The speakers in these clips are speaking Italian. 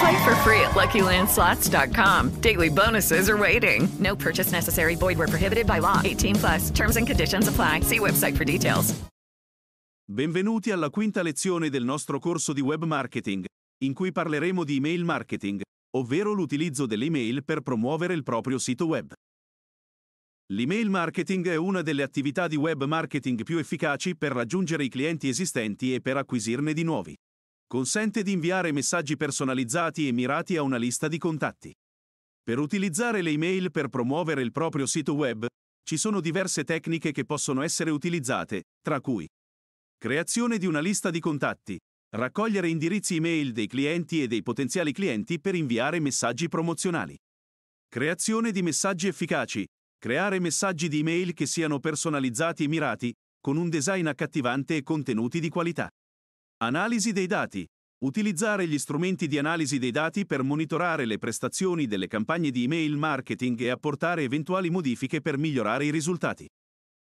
Play for free at LuckyLandSlots.com. Daily bonuses are waiting. No purchase necessary. Void where prohibited by law. 18 plus. Terms and conditions apply. See website for details. Benvenuti alla quinta lezione del nostro corso di web marketing, in cui parleremo di email marketing, ovvero l'utilizzo delle email per promuovere il proprio sito web. L'email marketing è una delle attività di web marketing più efficaci per raggiungere i clienti esistenti e per acquisirne di nuovi. Consente di inviare messaggi personalizzati e mirati a una lista di contatti. Per utilizzare le email per promuovere il proprio sito web, ci sono diverse tecniche che possono essere utilizzate, tra cui creazione di una lista di contatti, raccogliere indirizzi email dei clienti e dei potenziali clienti per inviare messaggi promozionali, creazione di messaggi efficaci, creare messaggi di email che siano personalizzati e mirati, con un design accattivante e contenuti di qualità. Analisi dei dati. Utilizzare gli strumenti di analisi dei dati per monitorare le prestazioni delle campagne di email marketing e apportare eventuali modifiche per migliorare i risultati.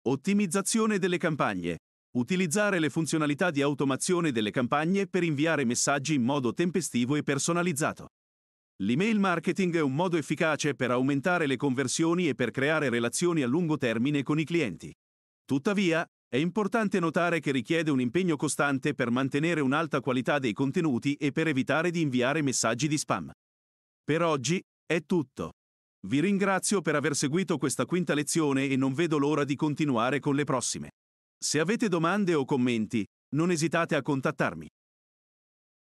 Ottimizzazione delle campagne. Utilizzare le funzionalità di automazione delle campagne per inviare messaggi in modo tempestivo e personalizzato. L'email marketing è un modo efficace per aumentare le conversioni e per creare relazioni a lungo termine con i clienti. Tuttavia, è importante notare che richiede un impegno costante per mantenere un'alta qualità dei contenuti e per evitare di inviare messaggi di spam. Per oggi è tutto. Vi ringrazio per aver seguito questa quinta lezione e non vedo l'ora di continuare con le prossime. Se avete domande o commenti, non esitate a contattarmi.